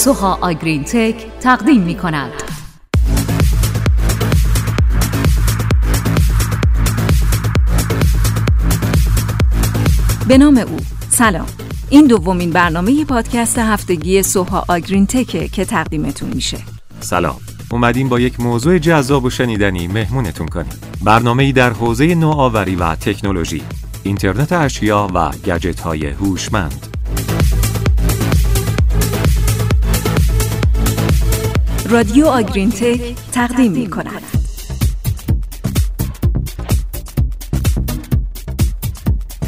سوها آگرین تک تقدیم می کند. به نام او. سلام. این دومین برنامه پادکست هفتگی سوها آگرین تکه که تقدیمتون میشه. سلام. اومدیم با یک موضوع جذاب و شنیدنی مهمونتون کنیم. برنامه در حوزه نوآوری و تکنولوژی اینترنت اشیا و گجت های هوشمند. رادیو آگرین تک تقدیم می کند.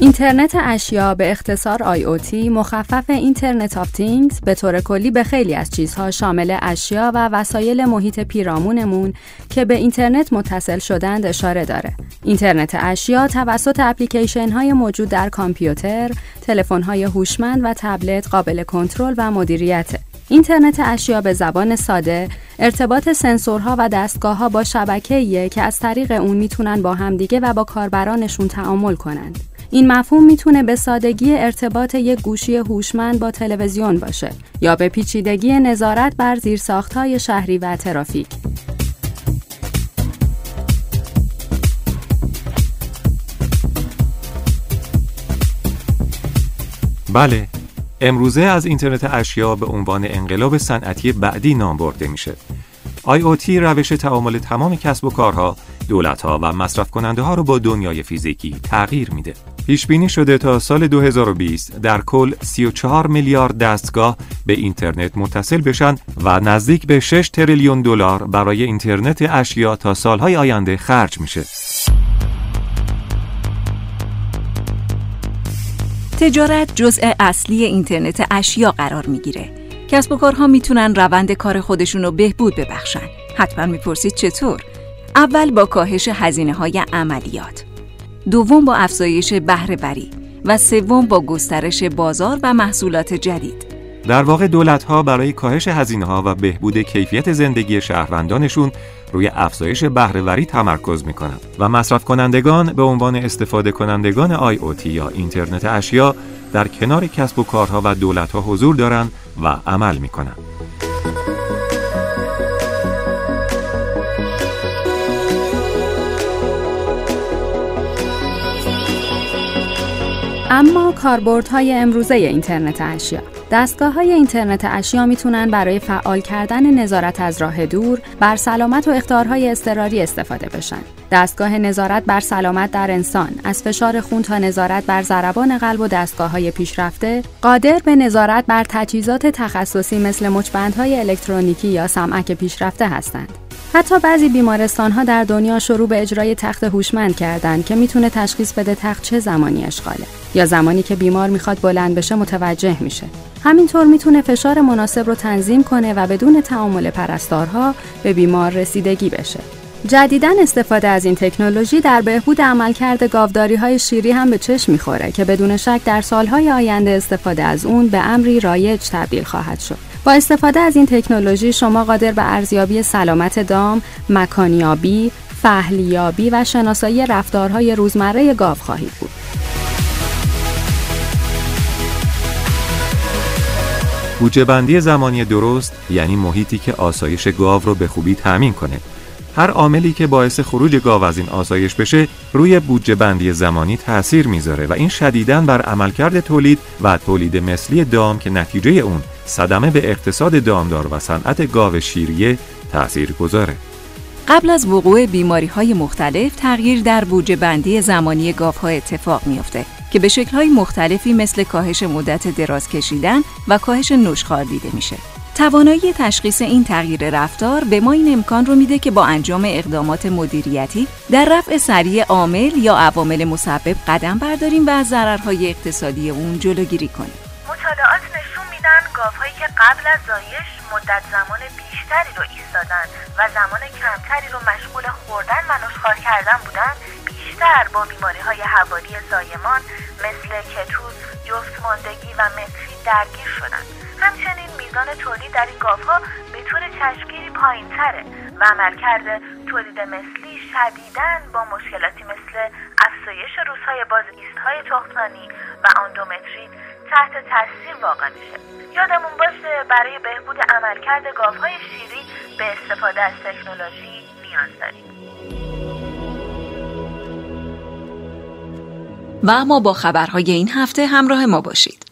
اینترنت اشیا به اختصار IoT مخفف Internet of Things به طور کلی به خیلی از چیزها شامل اشیا و وسایل محیط پیرامونمون که به اینترنت متصل شدند اشاره داره. اینترنت اشیا توسط اپلیکیشن های موجود در کامپیوتر، تلفن های هوشمند و تبلت قابل کنترل و مدیریت. اینترنت اشیا به زبان ساده ارتباط سنسورها و دستگاه با شبکه‌ایه که از طریق اون می‌تونن با همدیگه و با کاربرانشون تعامل کنند. این مفهوم می‌تونه به سادگی ارتباط یک گوشی هوشمند با تلویزیون باشه یا به پیچیدگی نظارت بر زیرساختهای شهری و ترافیک. بله امروزه از اینترنت اشیا به عنوان انقلاب صنعتی بعدی نام برده میشه. IoT روش تعامل تمام کسب و کارها، دولتها و مصرف کننده ها رو با دنیای فیزیکی تغییر میده. پیش بینی شده تا سال 2020 در کل 34 میلیارد دستگاه به اینترنت متصل بشن و نزدیک به 6 تریلیون دلار برای اینترنت اشیا تا سالهای آینده خرج میشه. تجارت جزء اصلی اینترنت اشیا قرار می‌گیره. کسب و کارها می‌تونن روند کار خودشون رو بهبود ببخشن. حتما می‌پرسید چطور؟ اول با کاهش هزینه های عملیات. دوم با افزایش بهره بری و سوم با گسترش بازار و محصولات جدید. در واقع دولت ها برای کاهش هزینه ها و بهبود کیفیت زندگی شهروندانشون روی افزایش بهرهوری تمرکز می کنند و مصرف کنندگان به عنوان استفاده کنندگان آی یا اینترنت اشیا در کنار کسب و کارها و دولت ها حضور دارند و عمل می کنند. اما کاربردهای امروزه اینترنت اشیا دستگاه های اینترنت اشیا می‌تونن برای فعال کردن نظارت از راه دور بر سلامت و اختارهای اضطراری استفاده بشن. دستگاه نظارت بر سلامت در انسان از فشار خون تا نظارت بر ضربان قلب و دستگاه های پیشرفته قادر به نظارت بر تجهیزات تخصصی مثل مچبندهای الکترونیکی یا سمعک پیشرفته هستند. حتی بعضی بیمارستان ها در دنیا شروع به اجرای تخت هوشمند کردند که می‌تونه تشخیص بده تخت چه زمانی اشغاله یا زمانی که بیمار می‌خواد بلند بشه متوجه میشه همینطور می‌تونه فشار مناسب رو تنظیم کنه و بدون تعامل پرستارها به بیمار رسیدگی بشه جدیدا استفاده از این تکنولوژی در بهبود عملکرد گاوداری های شیری هم به چشم می‌خوره که بدون شک در سالهای آینده استفاده از اون به امری رایج تبدیل خواهد شد. با استفاده از این تکنولوژی شما قادر به ارزیابی سلامت دام، مکانیابی، فهلیابی و شناسایی رفتارهای روزمره گاو خواهید بود. بودجه بندی زمانی درست یعنی محیطی که آسایش گاو رو به خوبی تأمین کنه هر عاملی که باعث خروج گاو از این آسایش بشه روی بودجه بندی زمانی تاثیر می‌ذاره و این شدیداً بر عملکرد تولید و تولید مثلی دام که نتیجه اون صدمه به اقتصاد دامدار و صنعت گاو شیریه تأثیر گذاره. قبل از وقوع بیماری های مختلف تغییر در بودجه بندی زمانی ها اتفاق میافته که به شکل های مختلفی مثل کاهش مدت دراز کشیدن و کاهش نوشخوار دیده میشه. توانایی تشخیص این تغییر رفتار به ما این امکان رو میده که با انجام اقدامات مدیریتی در رفع سریع عامل یا عوامل مسبب قدم برداریم و از ضررهای اقتصادی اون جلوگیری کنیم. گاوهایی که قبل از زایش مدت زمان بیشتری رو ایستادن و زمان کمتری رو مشغول خوردن و نشخوار کردن بودن بیشتر با بیماری های هواری زایمان مثل کتوز، جفتماندگی و متری درگیر شدن. همچنین میزان تولید در این گاوها به طور چشمگیری پایین تره و عملکرد تولید مثلی شدیدن با مشکلاتی مثل افزایش روزهای باز ایستهای تخمانی و آندومتری تحت تاثیر واقع میشه. یادمون باشه برای بهبود عملکرد گاوهای شیری به استفاده از تکنولوژی نیاز داریم. و اما با خبرهای این هفته همراه ما باشید.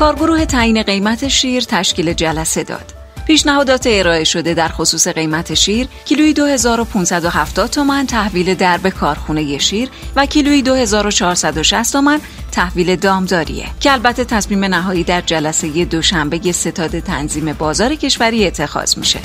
کارگروه تعیین قیمت شیر تشکیل جلسه داد. پیشنهادات ارائه شده در خصوص قیمت شیر کیلویی 2570 تومان تحویل درب کارخونه شیر و کیلویی 2460 تومان تحویل دامداریه که البته تصمیم نهایی در جلسه دوشنبه ستاد تنظیم بازار کشوری اتخاذ میشه.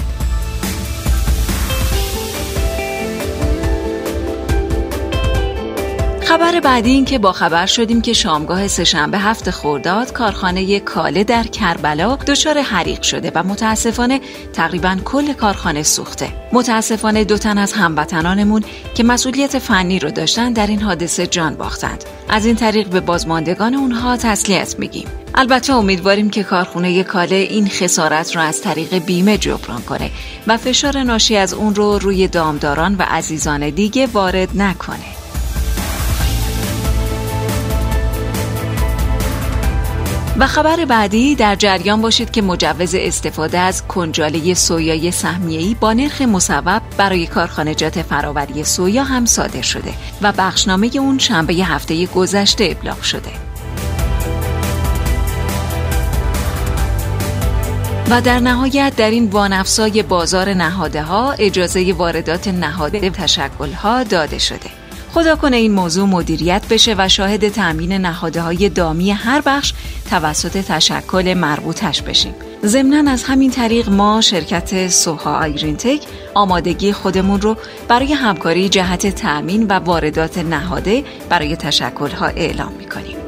خبر بعدی این که با خبر شدیم که شامگاه سهشنبه هفت خورداد کارخانه کاله در کربلا دچار حریق شده و متاسفانه تقریبا کل کارخانه سوخته. متاسفانه دو تن از هموطنانمون که مسئولیت فنی رو داشتن در این حادثه جان باختند. از این طریق به بازماندگان اونها تسلیت میگیم. البته امیدواریم که کارخونه کاله این خسارت را از طریق بیمه جبران کنه و فشار ناشی از اون رو روی دامداران و عزیزان دیگه وارد نکنه. و خبر بعدی در جریان باشید که مجوز استفاده از کنجاله سویای سهمیه‌ای با نرخ مصوب برای کارخانجات فراوری سویا هم صادر شده و بخشنامه اون شنبه هفته گذشته ابلاغ شده. و در نهایت در این وانفسای بازار نهاده ها اجازه واردات نهاده تشکل ها داده شده. خدا کنه این موضوع مدیریت بشه و شاهد تأمین نهاده های دامی هر بخش توسط تشکل مربوطش بشیم. ضمنا از همین طریق ما شرکت سوها آیرین تک آمادگی خودمون رو برای همکاری جهت تأمین و واردات نهاده برای تشکل ها اعلام می‌کنیم.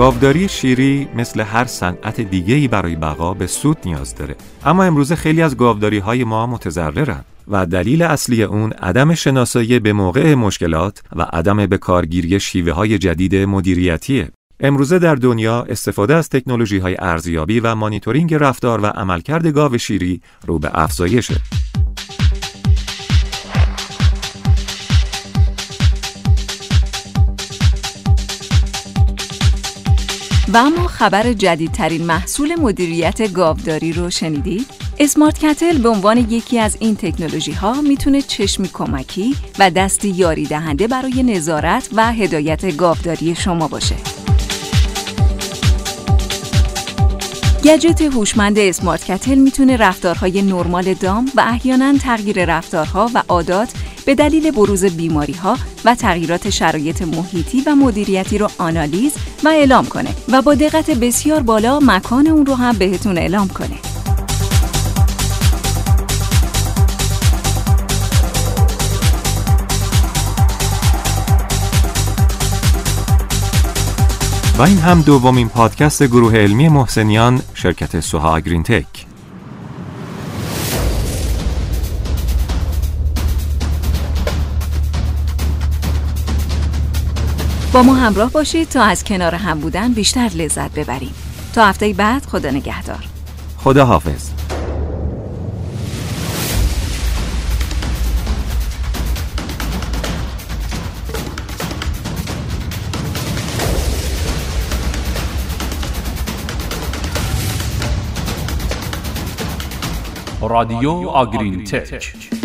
گاوداری شیری مثل هر صنعت دیگه‌ای برای بقا به سود نیاز داره. اما امروزه خیلی از گاوداری های ما متضررن و دلیل اصلی اون عدم شناسایی به موقع مشکلات و عدم به کارگیری شیوه های جدید مدیریتیه. امروزه در دنیا استفاده از تکنولوژی های ارزیابی و مانیتورینگ رفتار و عملکرد گاو شیری رو به افزایشه. و اما خبر جدیدترین محصول مدیریت گاوداری رو شنیدید؟ اسمارت کتل به عنوان یکی از این تکنولوژی ها می‌تونه چشمی کمکی و دستی یاری دهنده برای نظارت و هدایت گاوداری شما باشه. گجت هوشمند اسمارت کتل می‌تونه رفتارهای نرمال دام و احیانا تغییر رفتارها و عادات به دلیل بروز بیماری ها و تغییرات شرایط محیطی و مدیریتی رو آنالیز و اعلام کنه و با دقت بسیار بالا مکان اون رو هم بهتون اعلام کنه. و این هم دومین پادکست گروه علمی محسنیان شرکت سوها گرین تک با ما همراه باشید تا از کنار هم بودن بیشتر لذت ببریم. تا هفته بعد خدا نگهدار. خدا حافظ. رادیو آگرین تک.